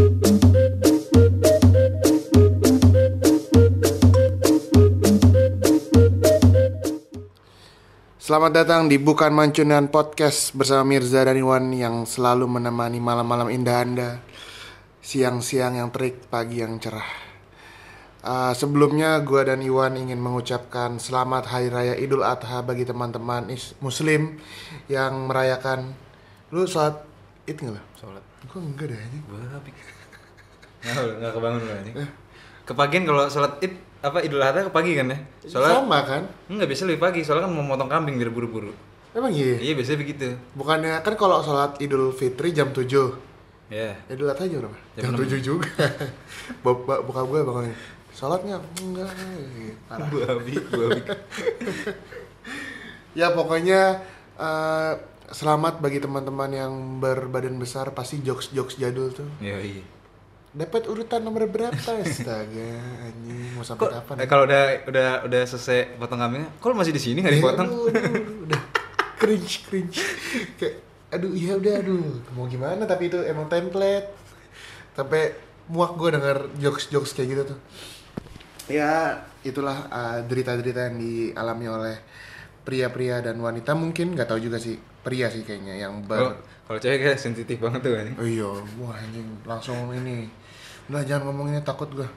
Selamat datang di Bukan Mancunian Podcast bersama Mirza dan Iwan yang selalu menemani malam-malam indah Anda Siang-siang yang terik, pagi yang cerah Uh, Sebelumnya gue dan Iwan ingin mengucapkan selamat Hari Raya Idul Adha bagi teman-teman muslim yang merayakan Lu sholat id nggak lah? Sholat. Gue enggak deh anjing Babi. Nggak, nggak kebangun gue anjing. Kepagian kalau sholat id apa idul adha kepagi kan ya? Soalnya Sama kan? enggak biasa lebih pagi, soalnya kan mau motong kambing biar buru-buru. Emang iya? Iya biasanya begitu. Bukannya kan kalau sholat Idul Fitri jam 7 Ya. Idul Adha jam berapa? Jam Jam, enam. 7 juga Bap- bap- Bokap gue bangunnya Sholatnya enggak parah. Babi, babi. Ya pokoknya eh, Selamat bagi teman-teman yang berbadan besar Pasti jokes-jokes jadul tuh Iya, iya. Dapat urutan nomor berapa? Astaga anjing Mau sampai Kok kapan? eh, kalau udah udah udah selesai potong kambingnya, kok lu masih di sini nggak dipotong? Aduh, aduh, udah cringe cringe kayak aduh iya udah aduh mau gimana tapi itu emang template sampai muak gue denger jokes jokes kayak gitu tuh ya itulah uh, derita-derita yang dialami oleh pria-pria dan wanita mungkin nggak tahu juga sih pria sih kayaknya yang ber kalau cewek kayak sensitif banget tuh anjing. oh iya wah anjing langsung ini udah jangan ngomonginnya takut gue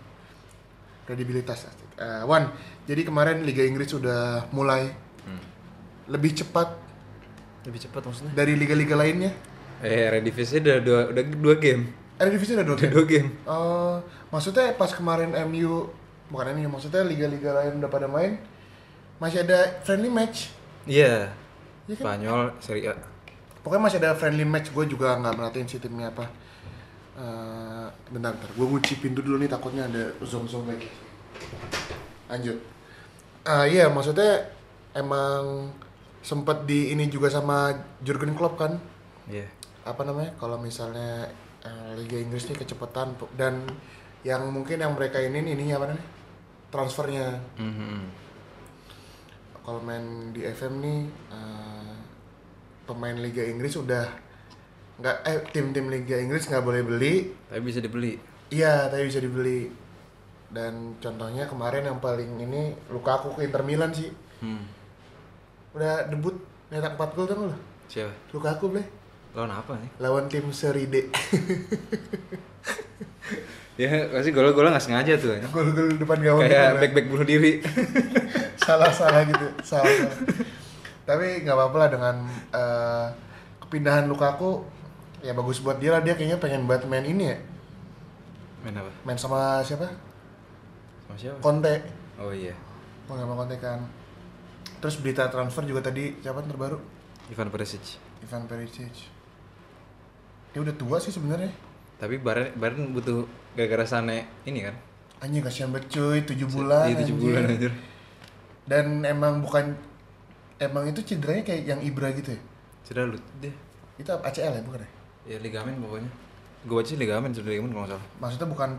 kredibilitas uh, Wan jadi kemarin Liga Inggris sudah mulai Hmm. lebih cepat Lebih cepat maksudnya? dari liga-liga lainnya. Eh, Redivisi udah dua udah dua game. Eredivisie udah dua Udah game. dua game. Oh, maksudnya pas kemarin MU bukan MU, maksudnya liga-liga lain udah pada main masih ada friendly match. Iya. Spanyol, Serie A. Pokoknya masih ada friendly match. Gue juga nggak merhatiin sih timnya apa. Eh, bentar, bentar. Gue ngunci pintu dulu nih takutnya ada zoom zoom lagi. Lanjut. Ah iya, maksudnya emang sempet di ini juga sama Jurgen Klopp kan? Iya. apa namanya kalau misalnya eh, Liga Inggris ini kecepatan dan yang mungkin yang mereka ini ininya apa namanya transfernya Mhm. kalau main di FM nih eh, pemain Liga Inggris udah nggak eh tim-tim Liga Inggris nggak boleh beli Tapi bisa dibeli. iya tapi bisa dibeli dan contohnya kemarin yang paling ini Lukaku ke Inter Milan sih Hmm. udah debut nyetak 4 gol kan lo Siapa? Lukaku boleh Lawan apa nih? lawan tim Serie D Ya pasti gol-gol nggak sengaja tuh. gol-gol depan gawang gitu, Kayak Bro. back-back bunuh diri. salah salah gitu salah, salah. Tapi nggak apa-apa lah dengan eh, kepindahan Lukaku ya bagus buat dia lah dia kayaknya pengen banget main ini ya Main apa? main sama siapa Sama siapa? Conte Oh iya. mau sama Conte kan terus berita transfer juga tadi siapa terbaru Ivan Perisic. Ivan Perisic dia udah tua sih sebenarnya Tapi Bayern Bayern butuh gara-gara Sane ini kan. anjing kasihan banget cuy 7 bulan Iya 7 anjing. bulan anjir. dan emang bukan emang itu cederanya kayak yang Ibra gitu ya Sudah lu deh. itu? ACL ya bukan ya Ya ligamen pokoknya. Gue baca sih ligamen, sudah ligamen kalau nggak salah. maksudnya bukan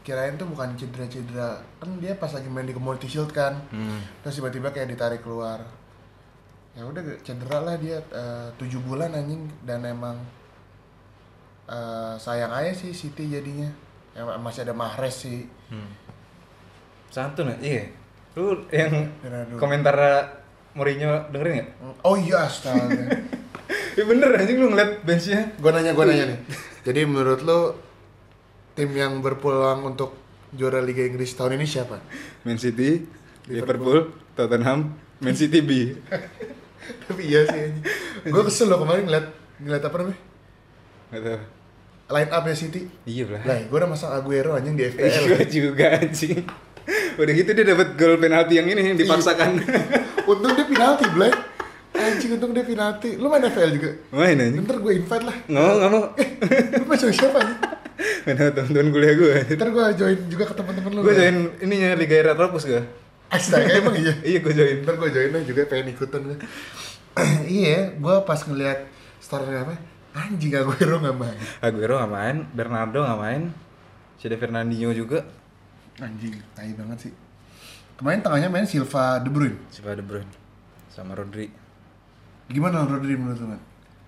kirain tuh bukan cedera-cedera kan dia pas lagi main di Community Shield kan Hmm. terus tiba-tiba kayak ditarik keluar ya udah cedera lah dia eh, tujuh bulan anjing dan emang eh, sayang aja sih City jadinya ya, masih ada Mahrez sih Hmm. Santun ya? Iya. Lu yang komentar Mourinho dengerin nggak? oh iya astaga Ya bener anjing lu ngeliat benchnya. gue nanya gue nanya nih jadi menurut lo tim yang berpeluang untuk juara Liga Inggris tahun ini siapa Man City, Liverpool, Tottenham, Man City B. tapi iya sih gue kesel loh kemarin ngeliat ngeliat apa namanya Gak tau. line up ya City Iya lah. lah gue udah masang Aguero anjing di FPL Gue juga anjing. Udah gitu dia dapat gol penalti yang ini yang dipaksakan. Untung dia penalti Blay. Anjing untung dia penalti. Lu main FPL juga? Main anjing. ntar gue invite lah. Nggak mau, nggak mau. lu main sama siapa nih Main sama temen-temen kuliah gue. ntar gue join juga ke teman-teman lu Gue join ininya Liga Retropus gue. astaga emang iya? Iya gue join. ntar gue join lah juga pengen ikutan gue iya gue pas ngeliat starter apa? Anjing Aguero nggak main. Aguero nggak main, Bernardo nggak main, ada Fernandinho juga, anjing tai banget sih kemarin tengahnya main Silva De Bruyne si De Bruyne, sama Rodri. gimana Rodri menurut lu man?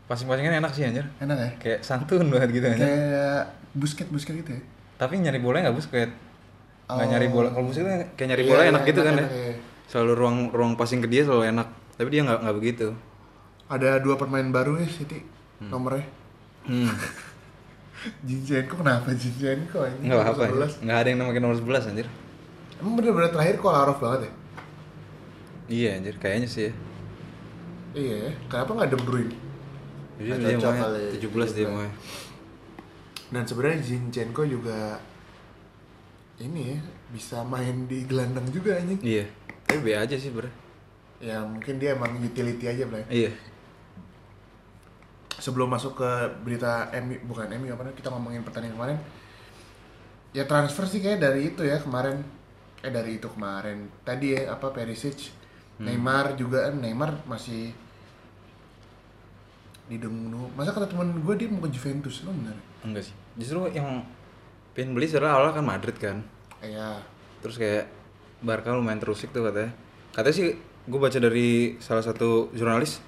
Passing-passingan enak sih anjir. Enak ya? Kayak santun banget gitu anjir. Kayak busket busket gitu ya? Tapi nyari bola nggak busket. Oh. nyari bola. Kalau busket kan kayak nyari Iya, bola iya, enak gitu kan ya. enak, iya. Selalu ruang ruang passing ke dia selalu enak. Tapi dia nggak nggak begitu. Ada dua pemain baru ya City nomornya. Hmm. Zinchenko kenapa Zinchenko ini? Nggak apa-apa. Nomor anjir. Nggak ada yang namanya nomor 11 anjir. 11. Emang bener-bener terakhir Kolarov banget ya? Iya anjir, kayaknya sih ya. Iya ya. Kenapa nggak De Bruyne? Jadi Nggak dia mau kali, 17 dia mau. Dan sebenarnya Zinchenko juga ini ya bisa main di gelandang juga anjing. Iya. Tapi B aja sih, Bro. Ya mungkin dia emang utility aja Blay. Iya. Sebelum masuk ke berita MU bukan MU apa namanya, kita ngomongin pertandingan kemarin. Ya transfer sih kayak dari itu ya kemarin. Eh dari itu kemarin. Tadi ya apa Perisic, Neymar juga kan Neymar masih di Dengnu. Masa kata temen gue dia mau ke Juventus lo bener? Enggak sih. Justru yang pengen beli sebenarnya awalnya kan Madrid kan. Iya. Terus kayak Barca lumayan terusik tuh katanya. Katanya sih gue baca dari salah satu jurnalis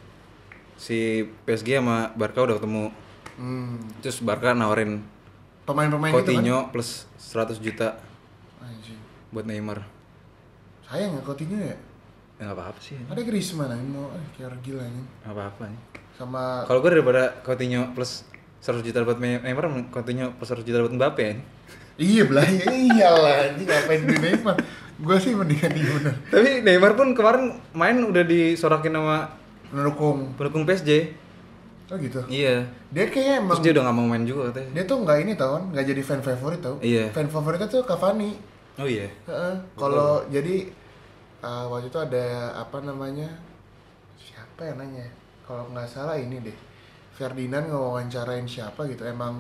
si PSG sama Barca udah ketemu. Hmm. Terus Barca nawarin Pemain-pemain gitu kan? Coutinho plus 100 juta Anjing. Buat Neymar. Sayang ya Coutinho ya? Ya nggak apa-apa sih. Ada Griezmann aja mau eh, kayak gila anjing. Nggak apa-apa nih. Sama Kalau gue daripada Coutinho plus 100 juta dapat Neymar, Coutinho plus 100 juta dapat Mbappe ya. Iya belah ya iyalah anjing ngapain di Neymar. Gue sih mendingan dia bener. Tapi Neymar pun kemarin main udah disorakin sama Mendukung. pendukung PSG. Oh gitu. Iya. Dia kayaknya emang Terus dia udah gak mau main juga katanya. dia tuh nggak ini tau kan, nggak jadi fan favorit tau. Iya. Fan favoritnya tuh Cavani. Oh iya. Heeh. Kalau jadi uh, waktu itu ada apa namanya siapa yang nanya? Kalau nggak salah ini deh. Ferdinand ngewawancarain siapa gitu. Emang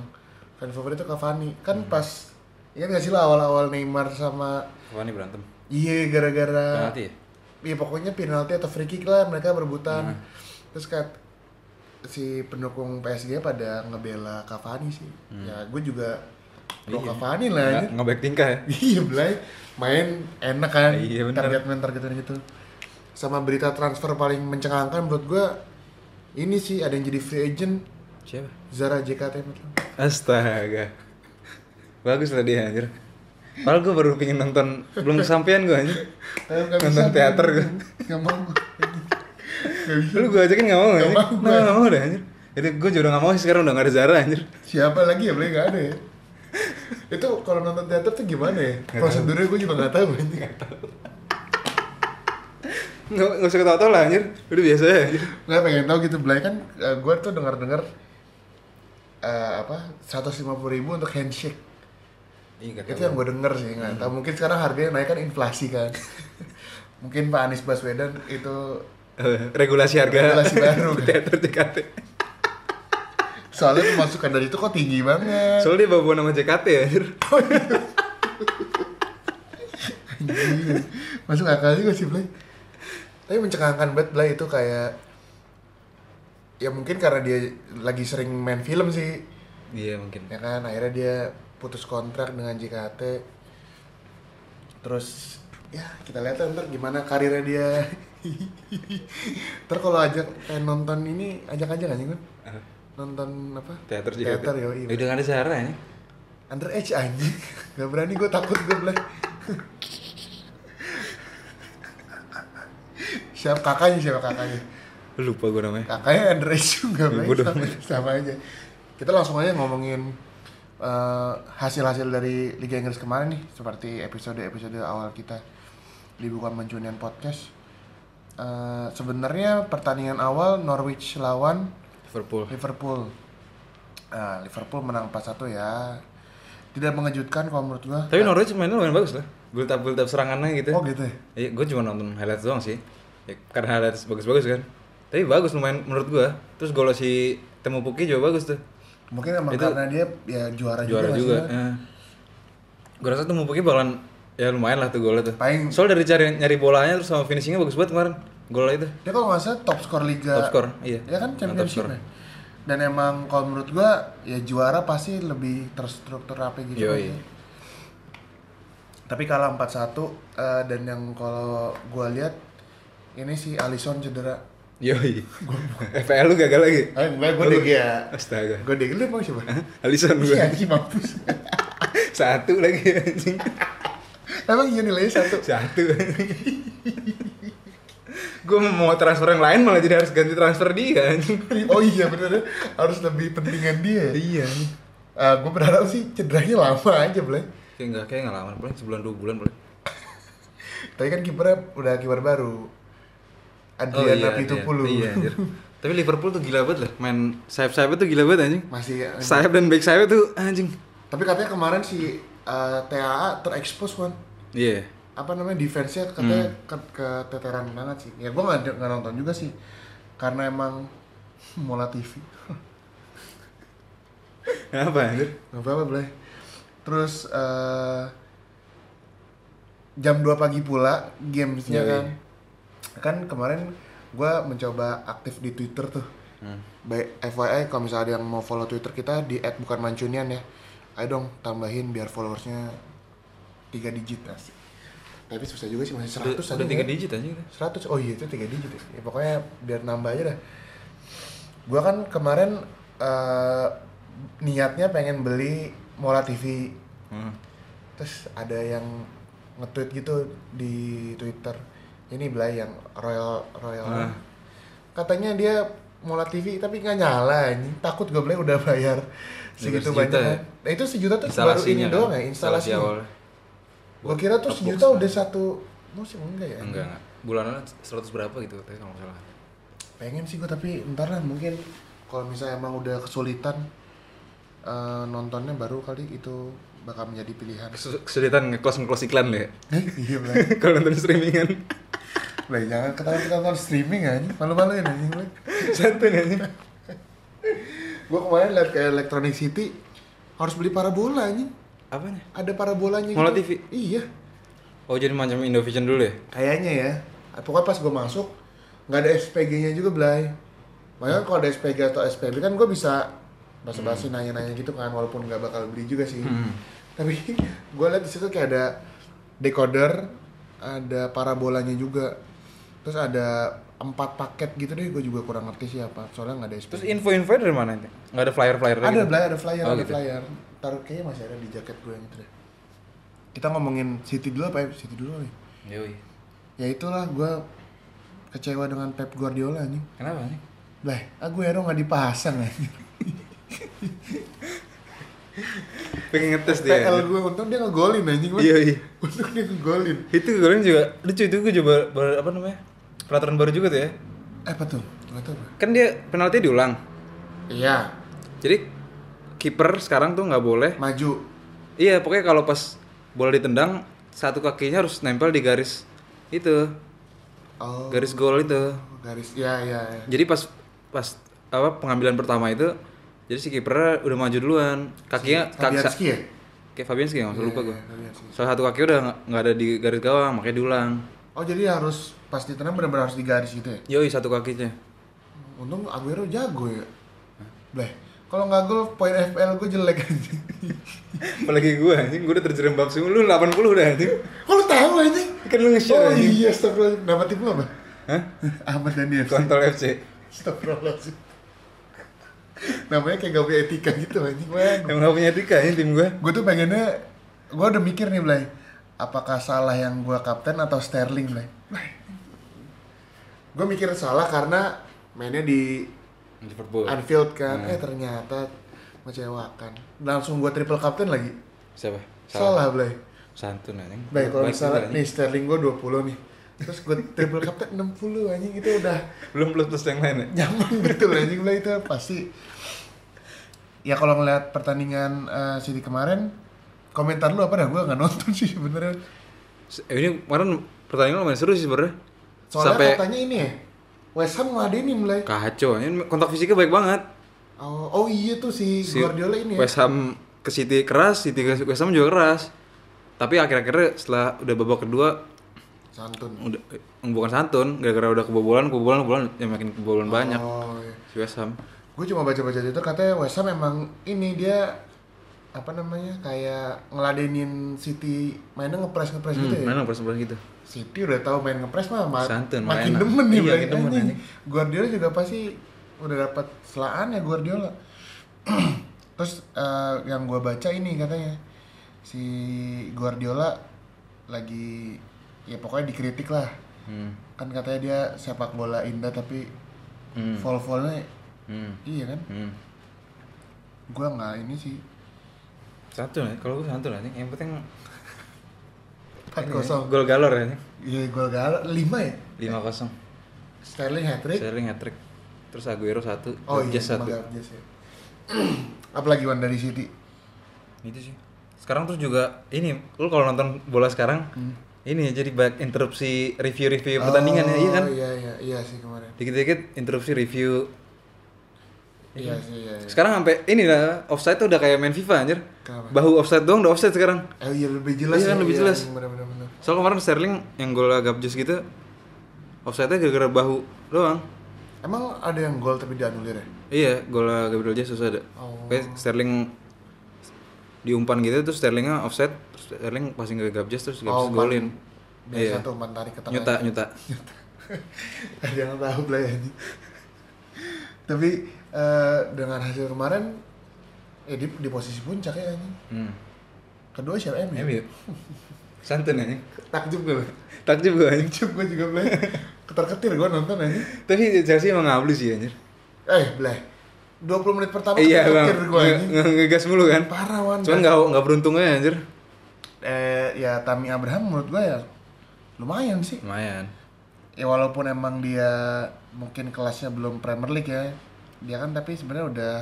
fan favorit itu Cavani. Kan Hmm. pas Ingat gak sih lah awal-awal Neymar sama Cavani berantem. Iya gara-gara Penalti ya? Iya pokoknya penalti atau free kick lah mereka berebutan. Hmm. Terus kat si pendukung PSG pada ngebela Cavani sih. Ya gue juga pro Iya. Cavani lah. Nggak baik tingkah ya? Iya belai main enak kan. Iya, bener. Target main target gitu. Sama berita transfer paling mencengangkan menurut gue ini sih ada yang jadi free agent Siapa? Zara JKT. Astaga. Bagus lah dia anjir. Padahal gue baru pengen nonton, belum kesampean gue anjir. Eh, Nonton bisa, teater gua. gue. Nggak mau gue. Lu gue ajakin gak mau Nggak anjir. mau gua. Gak mau deh anjir. Itu gue juga udah gak mau sih sekarang udah gak ada Zara anjir. Siapa lagi ya boleh nggak ada ya? Itu kalau nonton teater tuh gimana ya? Prosedurnya gue juga nggak tahu anjing. Gak, gak usah ketawa-tawa lah anjir. Udah biasa ya. Nggak pengen tahu gitu Blay kan gue tuh dengar-dengar eh, apa 150 ribu untuk handshake Iya itu yang gue denger sih nggak tahu mungkin sekarang harganya naik kan inflasi kan mungkin Pak Anies Baswedan itu Eh, regulasi harga Regulasi baru, kan? teater JKT soalnya pemasukan dari itu kok tinggi banget. Soalnya dia bawa nama JKT ya. Anjir Anjing. masuk akal juga sih Blay. Tapi mencengangkan banget Blay itu kayak ya mungkin karena dia lagi sering main film sih. Iya mungkin. Ya kan akhirnya dia putus kontrak dengan JKT terus ya kita lihat lah ntar gimana karirnya dia. Ntar kalau ajak pengen nonton ini ajak aja kan kan nonton apa? Teater JKT teater yo Eh, udah gak ada Zara ya underage anjing. Gak berani gue takut gue bilang. Siapa? Kakaknya siapa kakaknya? Lupa gue namanya. Kakaknya underage juga Blay. Bodoh sama, sama aja. Kita langsung aja ngomongin eh, hasil-hasil dari Liga Inggris kemarin nih seperti episode-episode awal kita di bukan mencunian podcast. Eh, sebenarnya pertandingan awal Norwich lawan Liverpool Liverpool Nah, Liverpool menang 4-1 ya tidak mengejutkan kalau menurut gua tapi Norwich mainnya lumayan bagus lah build up build up serangannya gitu oh gitu ya Iya, gue cuma nonton highlights doang sih. Ya, karena highlights bagus-bagus kan. Tapi bagus lumayan menurut gue. Terus gol si Temu Puki juga bagus tuh. mungkin emang Itu karena dia ya juara, Juara juga, juga. Ya. Gue rasa Temu Puki bakalan ya lumayan lah tuh golnya tuh. Paling- Soal dari cari nyari bolanya terus sama finishingnya bagus banget kemarin. Gol itu. dia kalau nggak salah top skor liga Top skor, iya. ya kan Top championship ya dan emang kalau menurut gua ya juara pasti lebih terstruktur apa gitu Yoi. aja. tapi kalah 4-1 eh, dan yang kalau gua lihat ini si Alisson cedera Yoi. FPL lu gagal lagi. Ah, enggak, gue DG ya. Astaga. Gue DG lu emang siapa? Alison gue. Iya, anjing mampus. Satu lagi anjing. Emang iya nilainya satu. Satu. gue mau transfer yang lain malah jadi harus ganti transfer dia. Oh iya bener harus lebih pentingan dia. Iya. Ah, gue berharap sih cederanya lama aja, Blay. Kayak enggak kayak enggak lama, paling sebulan dua bulan boleh. Tapi kan kipernya udah kiper baru. Adriana Pitupulu. Iya, anjir. Tapi Liverpool tuh gila banget lah, main sayap-sayap tuh gila banget anjing. Masih Sayap dan back sayap tuh anjing. Tapi katanya kemarin si uh, TAA terekspos kan. Iya. Apa namanya defense-nya katanya Hmm. ke, keteteran banget sih. Ya gue nggak nggak nonton juga sih. Karena emang Mola TV. Apa anjir? Gak apa-apa, Blay. Terus eh jam 2 pagi pula gamesnya Yoi. kan. Kan kemarin gua mencoba aktif di Twitter tuh. Hmm. Baik FYI kalau misalnya ada yang mau follow Twitter kita di @bukanmancunian ya. Ayo dong tambahin biar followersnya 3 digit asik. Tapi susah juga sih masih 100 Udah, ada udah tiga nggak? digit anjing. 100 oh iya itu 3 digit ya. ya pokoknya biar nambah aja dah gua kan kemarin eh, niatnya pengen beli Mola TV Hmm. terus ada yang nge-tweet gitu di Twitter ini Blay yang Royal Royal Ah. katanya dia Mola TV tapi nggak nyala ini takut gue Blay udah bayar segitu banyak ya? kan. nah itu sejuta tuh baru ini Instalasinya doang kan? ya Instalasi awal. Gue kira tuh sejuta udah satu musim enggak ya Enggak, enggak. Bulanan 100 berapa gitu katanya kalau salah. pengen sih gue tapi ntar lah mungkin kalau misalnya emang udah kesulitan eh, nontonnya baru kali itu bakal menjadi pilihan Kesu- Kesulitan nge-close nge-close iklan ya. iya Blay kalau nonton streamingan. Blay jangan ketahuan kita nonton streaming aja malu-maluin anjing Blay Santun anjing. gue kemarin liat ke Electronic City harus beli parabola anjing Apanya? ada parabolanya Mola gitu. TV? iya Oh jadi macam Indovision dulu ya? kayaknya ya pokoknya pas gue masuk nggak ada SPG-nya juga Blay makanya kalau ada SPG atau SPB kan gue bisa basa-basi nanya-nanya gitu kan walaupun nggak bakal beli juga sih Hmm. tapi gue liat di situ kayak ada decoder ada parabolanya juga terus ada empat paket gitu deh gue juga kurang ngerti sih apa soalnya nggak ada SPG Terus info-info dari mana itu? Nggak ada flyer-flyer ada gitu? Blay ada flyer Oh, ada gitu. flyer taruh kayaknya masih ada di jaket gue yang itu deh kita ngomongin City dulu apa ya City dulu nih Yoi. ya itulah gue kecewa dengan Pep Guardiola nih Kenapa nih? lah Aguero nggak dipasang aja Pengen ngetes dia. PL gue untung dia ngegolin anjing. Iya, iya. untung dia ngegolin Itu golin juga lucu itu gue coba ber- apa namanya? Peraturan baru juga tuh ya. eh apa tuh nggak tahu Kan dia penalti diulang. iya Jadi kiper sekarang tuh nggak boleh. maju Iya, pokoknya kalau pas bola ditendang satu kakinya harus nempel di garis itu, oh garis gol itu. garis ya ya, ya. Jadi pas pas apa pengambilan pertama itu jadi si kipernya udah maju duluan. Kakinya kaki Fabianski ya kayak Fabianski nggak usah lupa Iya, gue. iya, Fabianski. Salah satu kaki udah nggak ada di garis gawang, makanya diulang. oh jadi harus pas ditendang benar-benar harus di garis gitu ya Yoi satu kakinya. untung Aguero jago ya Bleh, kalau nggak gol poin FPL gue jelek anjing Apalagi gue anjing, gue udah terjerembab semua. Lu 80 udah anjing. Kok lu tahu anjing? Kan lu nge-share Oh anjing. iya, astagfirullah. Nama tim lu apa? Hah? Ahmad Dhani FC. Kontol FC. Astagfirullahaladzim. Namanya kayak gak punya etika gitu anjing. Man. Emang gak punya etika ya tim gue. Gue tuh pengennya, gue udah mikir nih Blay. Apakah salah yang gue kapten atau Sterling Blay? Gue mikir salah karena mainnya di Liverpool. Anfield kan. Eh ternyata mengecewakan. Langsung gue triple kapten lagi. Siapa? Salah Blay. Santun anjing. Baik, kalau misalnya nih Sterling gue 20 nih. Terus gue triple captain 60 anjing itu udah Belum plus plus yang lain ya? nyaman betul anjing lah itu pasti. Ya kalau ngeliat pertandingan eh, City kemarin, komentar lu apa dah? Gue nggak nonton sih sebenarnya. Ini kemarin pertandingan lumayan seru sih sebenarnya. Soalnya Sampai katanya ini ya, West Ham ngeladenin mulai. kacau. Ini kontak fisiknya baik banget. Oh, oh iya tuh si, Si Guardiola ini ya. West Ham ke City keras, City ke West Ham juga keras. Tapi akhir-akhirnya setelah udah babak kedua Santun. udah eh, bukan santun, gara-gara udah kebobolan, kebobolan, kebobolan, ya makin kebobolan banyak Oh, iya. si West Ham. Gue cuma baca-baca Twitter katanya West Ham emang ini dia apa namanya kayak ngeladenin City mainnya ngepres ngepres gitu ya. Mana persen gitu. City udah tahu main ngepres mah ma- Santun, makin demen nih Iya, demen, anjing. anjing. Guardiola juga pasti udah dapat selaan ya Guardiola. Terus eh, yang gua baca ini katanya si Guardiola lagi ya pokoknya dikritik lah. Hmm. Kan katanya dia sepak bola indah tapi Hmm. vol-volnya Hmm. iya kan. Hmm. Gua nggak ini sih Satu nih, kalau gue satu lah nih. Yang penting 4-0. gol galor ya. Iya gol galak 5 ya. 5-0. Sterling hat trick. Sterling hat trick. Terus Aguero satu, Oh iya, satu. ya. Apalagi Wan dari City? Itu sih. Sekarang terus juga ini, lu kalau nonton bola sekarang ini jadi banyak interupsi review-review pertandingan ya, iya kan? Oh iya iya iya sih kemarin. Dikit-dikit interupsi review. Iya sih iya. iya. Sekarang sampai ini lah, offside tuh udah kayak main FIFA anjir. Kenapa? Bahu offside doang udah offside sekarang. Eh iya lebih jelas. Iya kan, lebih jelas. Bener bener bener. Soal kemarin Sterling yang gol Gabjes gitu offside-nya gara-gara bahu doang. Emang ada yang gol tapi dianulir ya? Iya, gol Gabriel Jesus ada. Oh. Kayak Sterling diumpan gitu terus Sterlingnya offset, terus Sterling passing ke Gabjes terus Gabjes Oh, golin. Biasa Iya. tuh umpan tarik ke tengah. Nyuta, nyuta. ada yang tahu lah ya. tapi eh, dengan hasil kemarin eh di, di posisi puncak ya ini. Hmm. Kedua siapa MU? MU. Santun aja. Takjub gue. Takjub gue anjing. Takjub gue juga belai. Ketar-ketir gue nonton aja. Tapi Chelsea emang ngablu sih anjir. Eh, belai. 20 menit pertama Iya, ketar-ketir gue anjing. nge- Ngegas mulu kan. Parah wan. Cuman nggak nggak beruntung aja anjir. eh ya Tami Abraham menurut gue ya lumayan sih. Lumayan. Ya walaupun emang dia mungkin kelasnya belum Premier League ya. Dia kan tapi sebenarnya udah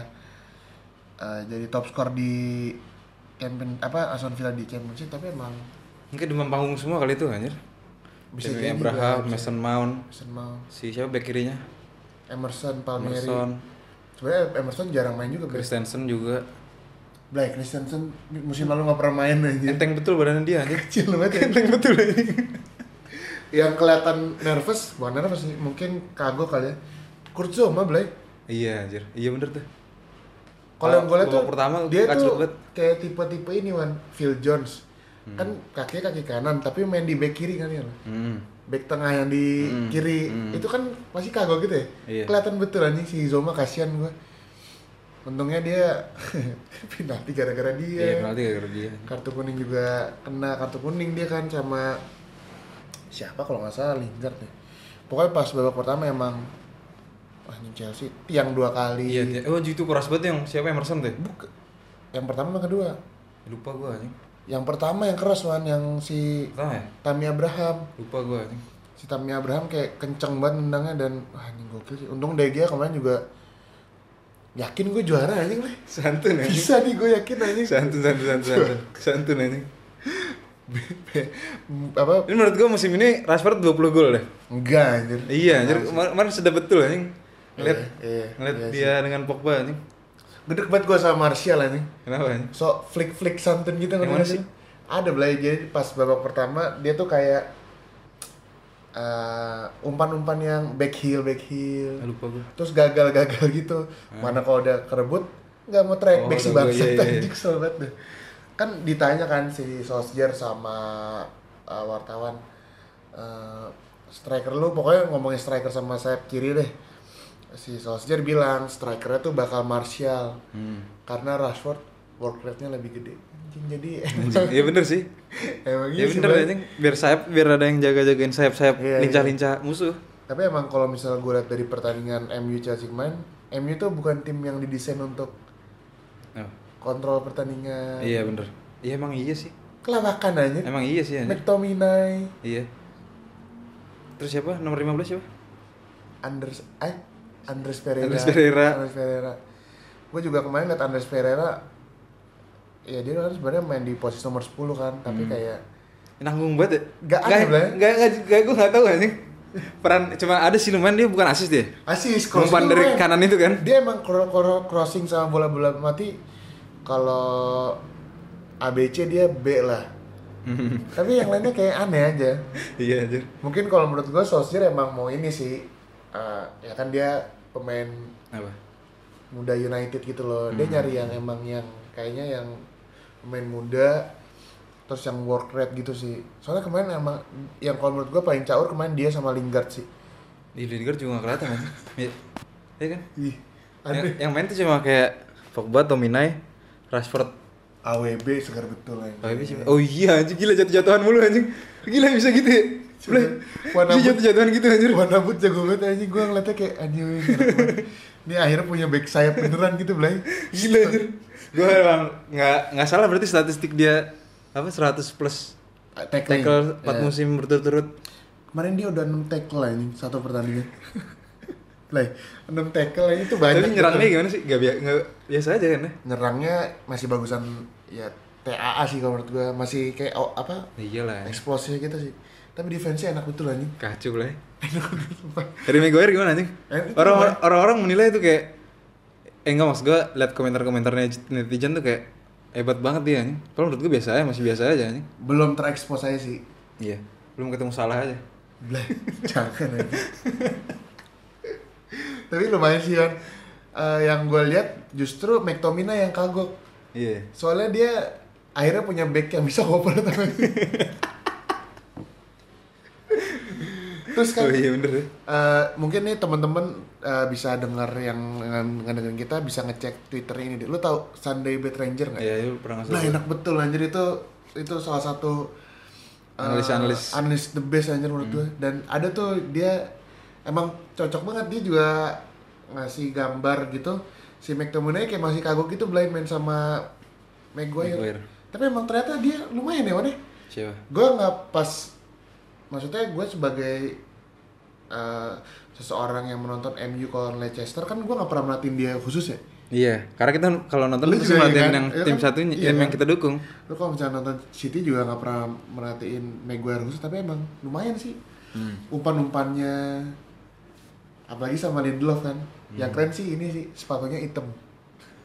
eh, jadi top skor di champion apa Aston Villa di Championship tapi emang Mungkin demam panggung semua kali itu anjir. Bisa jadi, Abraham. Mason Mount, Mason Mount, si siapa back kirinya? Emerson Palmieri. Emerson, Sebenarnya Emerson jarang main juga. Christensen juga. Blake Christensen musim lalu nggak pernah main aja. Enteng betul badannya dia anjir. Kecil banget ya. Enteng betul anjir. Yang kelihatan nervous, bukan nervous sih, mungkin kagok kali ya. Kurt Blake. Iya anjir. Iya bener tuh. Kalau yang gue liat tuh pertama dia tuh kayak tipe-tipe ini Wan, Phil Jones. Hmm. Kan kakinya kaki kanan, tapi main di back kiri kan ya. Hmm. Back tengah yang di Hmm, kiri. hmm. Itu kan masih kagok gitu ya. Iya. Kelihatan betul anjing si Zoma kasihan gue. Untungnya dia penalti gara-gara dia. Iya, penalti gara-gara dia. Kartu kuning juga kena kartu kuning dia kan sama siapa kalau nggak salah Lingard ya. Pokoknya pas babak pertama emang wah ini Chelsea tiang dua kali. Iya. Oh, itu keras banget yang siapa Emerson tuh? Bukan. Yang pertama sama kedua. Lupa gua anjing. Yang pertama yang keras man yang si Tahu ya? Tami Abraham. Lupa gua anjing. Si Tami Abraham kayak kenceng banget nendangnya dan wah ini gokil sih. Untung Gea kemarin juga yakin gue juara anjing nih. Santun anjing. Bisa nih gue yakin anjing. Santun, santun, santun, santun. Santun anjing. apa Ini menurut gua musim ini Rashford 20 gol deh. enggak anjir. Iya, anjir. Kemar- Kemarin sudah betul anjing. Ngeliat, Iya, iya, ngeliat iya dia dengan Pogba anjing. Gede banget gue sama Martial anjing. Kenapa anjing? So flick-flick santun gitu nggak sih? Ada belai jadi pas babak pertama dia tuh kayak eh, umpan-umpan yang back heel back heel Ah, lupa gua. terus gagal-gagal gitu mana kalau udah kerebut nggak mau track Oh, back si bangsa iya, iya, iya. anjing kesel banget deh. kan ditanya kan si Solskjaer sama uh, wartawan uh, striker lu pokoknya ngomongin striker sama sayap kiri deh si Solskjaer bilang strikernya tuh bakal Martial Hmm. karena Rashford work rate-nya lebih gede jadi. Iya bener sih. emang Ya iya sih bener anjing. Biar sayap biar ada yang jaga-jagain sayap-sayap Iya, iya. lincah-lincah musuh. tapi emang kalau misalnya gue lihat dari pertandingan MU Chelsea kemarin MU tuh bukan tim yang didesain untuk Oh. kontrol pertandingan Iya bener. Iya emang iya sih. kelabakan aja Emang iya sih anjing. McTominay Iya. Terus siapa? Nomor 15 siapa? Andres eh Andres Pereira. Andres Pereira. Andres Pereira. Gue juga kemarin liat Andres Pereira ya dia kan sebenarnya main di posisi nomor 10 kan tapi kayak Nanggung banget ya? Nggak ada, Blay. Gak, gak, gak, gue gak tau anjing Peran, cuma ada sih lumayan dia bukan asis dia. Asis Umpan dari kanan itu kan. Dia emang cro- cro- crossing sama bola-bola. Mati kalau ABC dia B lah. Tapi yang lainnya kayak aneh aja. Iya anjir. Mungkin kalau menurut gue Solskjaer emang mau ini sih eh, ya kan dia pemain Apa? muda United gitu loh dia Hmm. nyari yang emang yang kayaknya yang pemain muda terus yang work rate gitu sih soalnya kemarin emang yang kalau menurut gue paling caur kemarin dia sama Lingard sih Di Lingard juga gak kelihatan kan? Iya. Iya kan? ih Yang, yang main tuh cuma kayak Pogba, Tominay, Rashford. AWB segar betul lah Oh, iya, sih. oh iya anjing gila jatuh-jatuhan mulu anjing. Gila bisa gitu ya. Warna Bisa jatuh-jatuhan gitu anjir. Warna but jago banget anjing gue ngeliatnya kayak anjing ini akhirnya punya back sayap beneran gitu Blay Gila anjir. Gue emang nggak nggak salah berarti statistik dia apa 100 plus Tackling tackle 4 Ya. musim berturut-turut. Kemarin dia udah 6 tackle lah ini satu pertandingan Blay 6 tackle ini tuh banyak Tapi nyerangnya gitu. gimana sih? Gak, bia- nggak biasa aja kan ya? Nyerangnya masih bagusan ya TAA sih kalau menurut gue Masih kayak oh, apa Iya lah. eksplosif gitu sih tapi defense-nya enak betul anjing Kacau lah. enak betul sumpah Harry Maguire gimana anjing? Eh, Orang orang-orang menilai itu kayak eh enggak maksud gue liat komentar-komentarnya netizen tuh kayak hebat banget dia anjing. Kalau menurut gue biasa aja, masih biasa aja anjing. belum terekspos saya sih Iya. Belum ketemu salah aja. Bleh, jangan aja. Tapi lumayan sih kan. Eh, yang gue lihat justru McTominay yang kagok. Iya. Soalnya dia akhirnya punya back yang bisa ngoper tangan. Terus kan Oh iya bener ya. eh, mungkin nih teman-teman eh, bisa dengar yang yang ngedengerin kita bisa ngecek Twitter ini deh. Lu tahu Sunday Bet Ranger nggak? Iya, itu pernah. Nah enak betul anjir itu itu salah satu uh, Analis-analis. analis the best anjir menurut gue dan ada tuh dia emang cocok banget dia juga ngasih gambar gitu si McTominay kayak masih kagok gitu blind main sama Maguire. Maguire. Tapi emang ternyata dia lumayan ya Wan ya. Siapa? Gue nggak pas maksudnya gue sebagai uh, seseorang yang menonton MU kalau Leicester kan gue nggak pernah merhatiin dia khusus ya. Iya, karena kita kalau nonton Lu juga merhatiin kan? yang Iya tim kan? satunya, Iya yang, kan? yang kita dukung. Lu kalau misalnya nonton City juga nggak pernah merhatiin Maguire khusus tapi emang lumayan sih Hmm. umpan-umpannya apalagi sama Lindelof kan yang Hmm. keren sih ini sih sepatunya hitam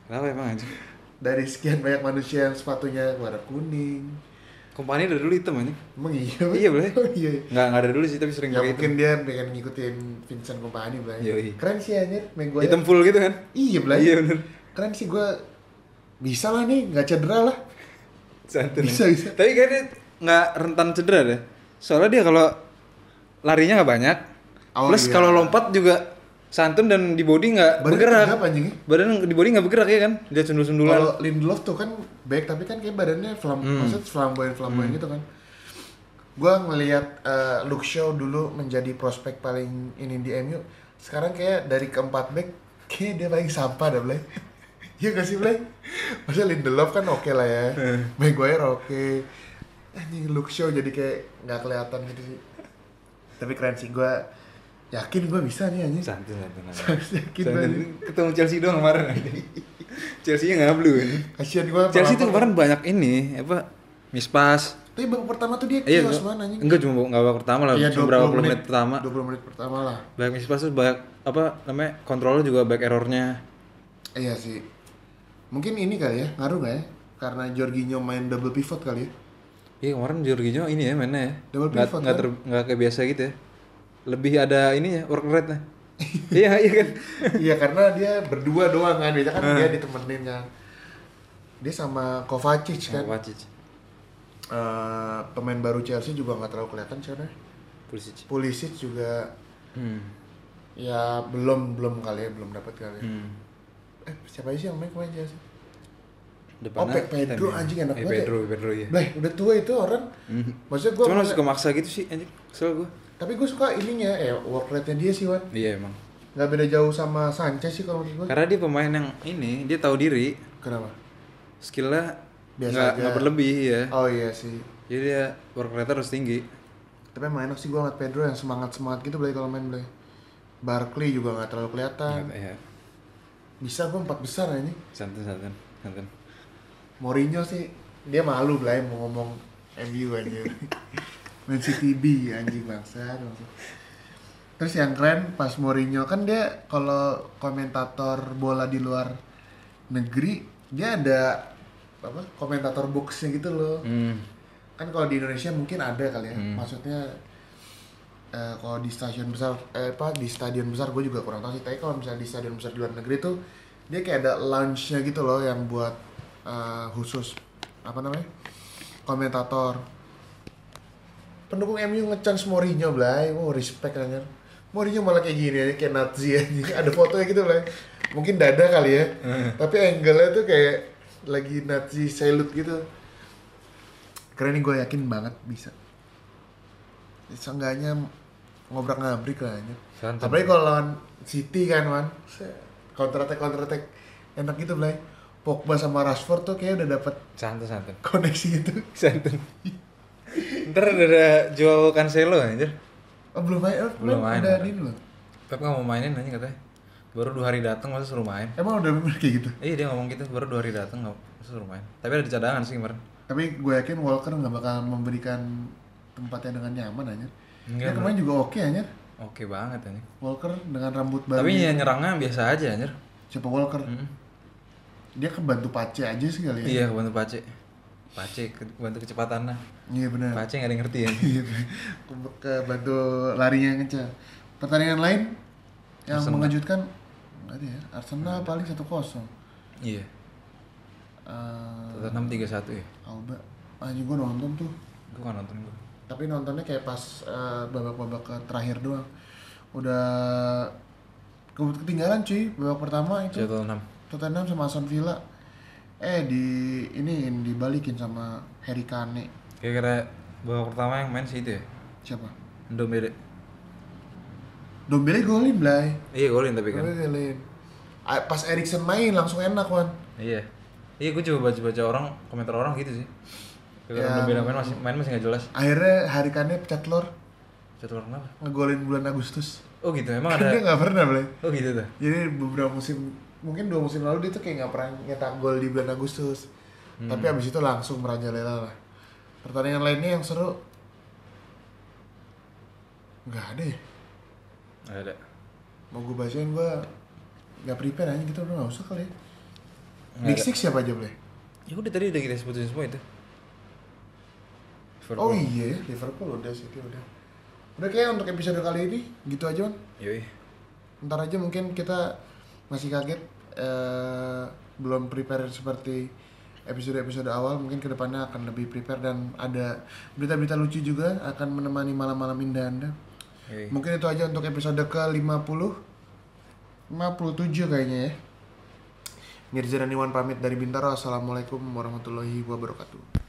Kenapa emang anjing? dari sekian banyak manusia yang sepatunya warna kuning Kompani dari dulu hitam anjing. emang iya Iya, boleh. oh, iya Nggak, nggak dari dulu sih, tapi sering ya pakai mungkin hitam. dia pengen ngikutin Vincent Kompany Blay Yoi. keren sih anjir Maguire Hitam full gitu kan? iya Blay Iya bener. keren sih gue bisa lah nih nggak cedera lah Santun. Bisa, ya. bisa. Tapi kayaknya nggak rentan cedera deh. Soalnya dia kalau larinya nggak banyak. Oh, Plus iya. kalau lompat juga santun dan di body nggak bergerak. Badan di body nggak bergerak ya kan? Dia sundul-sundulan. Kalau Lindelof tuh kan back tapi kan kayak badannya flam, Hmm. maksudnya flamboyan flamboyan gitu kan. Gua ngelihat eh, Luke Shaw dulu menjadi prospek paling ini di MU. Sekarang kayak dari keempat back kayak dia paling sampah dah, Blay. Iya gak sih, Blay? Maksudnya Lindelof kan oke lah ya. Maguire oke. Anjing Luke Shaw jadi kayak nggak kelihatan gitu sih. Tapi keren sih gua yakin gua bisa nih anjing. Santun, santun. Yakin banget. Ketemu Chelsea doang kemarin. Chelsea-nya ngablu ini. Kasihan gua. Chelsea tuh kemarin banyak ini apa? Mispas. Tapi babak pertama tuh dia Iya, kios gua- man anjing. enggak cuma nggak babak pertama lah, Iya, cuma berapa puluh menit pertama. 20 menit pertama lah. Banyak mispas terus banyak apa namanya? Kontrolnya juga banyak errornya. Iya sih. Mungkin ini kali ya, ngaruh gak ya? Karena Jorginho main double pivot kali ya. Iya kemarin Jorginho ini ya mainnya ya. Double pivot, nggak kan? ter- kayak biasa gitu ya. Lebih ada ininya work rate nya. iya iya kan. iya karena dia berdua doang kan, biasa kan Ah. dia ditemenin kan. Dia sama Kovacic kan. Kovacic, Eh, pemain baru Chelsea juga nggak terlalu kelihatan sebenarnya. Pulisic. Pulisic juga Hmm. ya belum belum kali ya, belum dapat kali. ya. Hmm. Eh, siapa sih yang main kemarin Chelsea? Depannya Oh, Pe- Pedro, Temi. anjing, enak eh, banget ya. Pedro, Pedro iya. Bleh, udah tua itu orang. Hmm. Maksudnya gua Cuman masih kemaksa gitu sih anjing. Kesel gua. Tapi gue suka ininya, eh work rate-nya dia sih Wan. Iya emang. nggak beda jauh sama Sanchez sih kalau menurut gue. Karena dia pemain yang ini, dia tahu diri, Kenapa? skillnya Biasa nggak berlebih ya. Oh iya sih. Jadi dia work rate harus tinggi. Tapi emang enak sih gue ngeliat Pedro yang semangat semangat gitu Blay kalau main Blay. Barkley juga nggak terlalu kelihatan. Iya, Bisa gue empat besar ini. santan santan santan. Mourinho sih dia malu Blay mau ngomong MU aja. Man City B anjing bangsa. Terus yang keren pas Mourinho kan dia kalau komentator bola di luar negeri dia ada apa komentator boxnya gitu loh. Hmm. kan kalau di Indonesia mungkin ada kali ya Hmm. maksudnya eh, kalau di stasiun besar eh, apa di stadion besar gue juga kurang tahu sih tapi kalau misalnya di stadion besar di luar negeri tuh dia kayak ada lounge-nya gitu loh yang buat eh, khusus apa namanya komentator pendukung MU ngechance Mourinho Blay. Oh respect anjir. Mourinho malah kayak gini aja kayak Nazi aja. Ada fotonya gitu Blay. Mungkin dada kali ya. Tapi angle-nya tuh kayak lagi Nazi salute gitu. Karena ini gue yakin banget bisa. Seenggaknya ngobrak ngabrik lah anjir. Apalagi kalau lawan City kan man counter attack counter attack enak gitu Blay. Pogba sama Rashford tuh kayak udah dapet Santai santai. koneksi gitu. Santai. Ntar ada jual Cancelo anjir. Oh, belum main, oh, Belum main, udah belum. ini loh. Pep nggak mau mainin aja katanya. Baru dua hari datang masa suruh main. Emang udah bener kayak gitu. Iya dia ngomong gitu baru dua hari datang nggak masa suruh main. Tapi ada di cadangan sih kemarin. Tapi gue yakin Walker nggak bakal memberikan tempatnya dengan nyaman aja. Enggak, Dia kemarin juga oke aja. Oke banget anjir. Walker dengan rambut baru. Tapi ya nyerangnya biasa aja anjir. Siapa Walker? Mm. Dia kebantu Pace aja sih kali ya. Iya kebantu Pace. Pace kebantu kecepatan lah. Iya benar. Pace nggak ada yang ngerti ya. Iya, ke- kebantu larinya kencang. Pertandingan lain yang Arsenal. mengejutkan ada ya. Arsenal paling 1-0. iya. Eh, Tottenham 3-1 ya. Alba. Anjing gue nonton tuh. Gue kan nonton gue. tapi nontonnya kayak pas eh, babak-babak ke terakhir doang udah ke- ketinggalan cuy babak pertama itu Tottenham. Tottenham sama Aston Villa eh di ini dibalikin sama Harry Kane Kira-kira babak pertama yang main sih itu ya. siapa Ndombele. Dombele golin Blay Iya golin tapi kan. Dombele golin pas Erikson main langsung enak wan Iya. Iya gue coba baca-baca orang komentar orang gitu sih. Kalau Ya. Ndombele main masih main masih nggak jelas. akhirnya Harry Kane pecat telur Jadwal kenapa? ngegolin bulan Agustus Oh gitu emang kan dia ada. nggak pernah Blay Oh gitu tuh. Jadi beberapa musim mungkin dua musim lalu dia tuh kayak nggak pernah nyetak gol di bulan Agustus. Tapi abis itu langsung merajalela lah. Pertandingan lainnya yang seru nggak ada ya. Ada. Mau gue bacain gue nggak prepare aja gitu udah nggak usah kali. ya. Nggak Big ada. Six siapa aja boleh? Ya udah tadi udah kita sebutin semua itu. Oh iya ya, Liverpool udah City udah. Udah kayak untuk episode kali ini gitu aja man. Yoi. Ntar aja mungkin kita masih kaget eh, belum prepare seperti episode-episode awal. Mungkin ke depannya akan lebih prepare dan ada berita-berita lucu juga akan menemani malam-malam indah anda. Yoi. mungkin itu aja untuk episode ke 50 57 kayaknya ya. Mirza dan Iwan pamit dari Bintaro. Assalamualaikum warahmatullahi wabarakatuh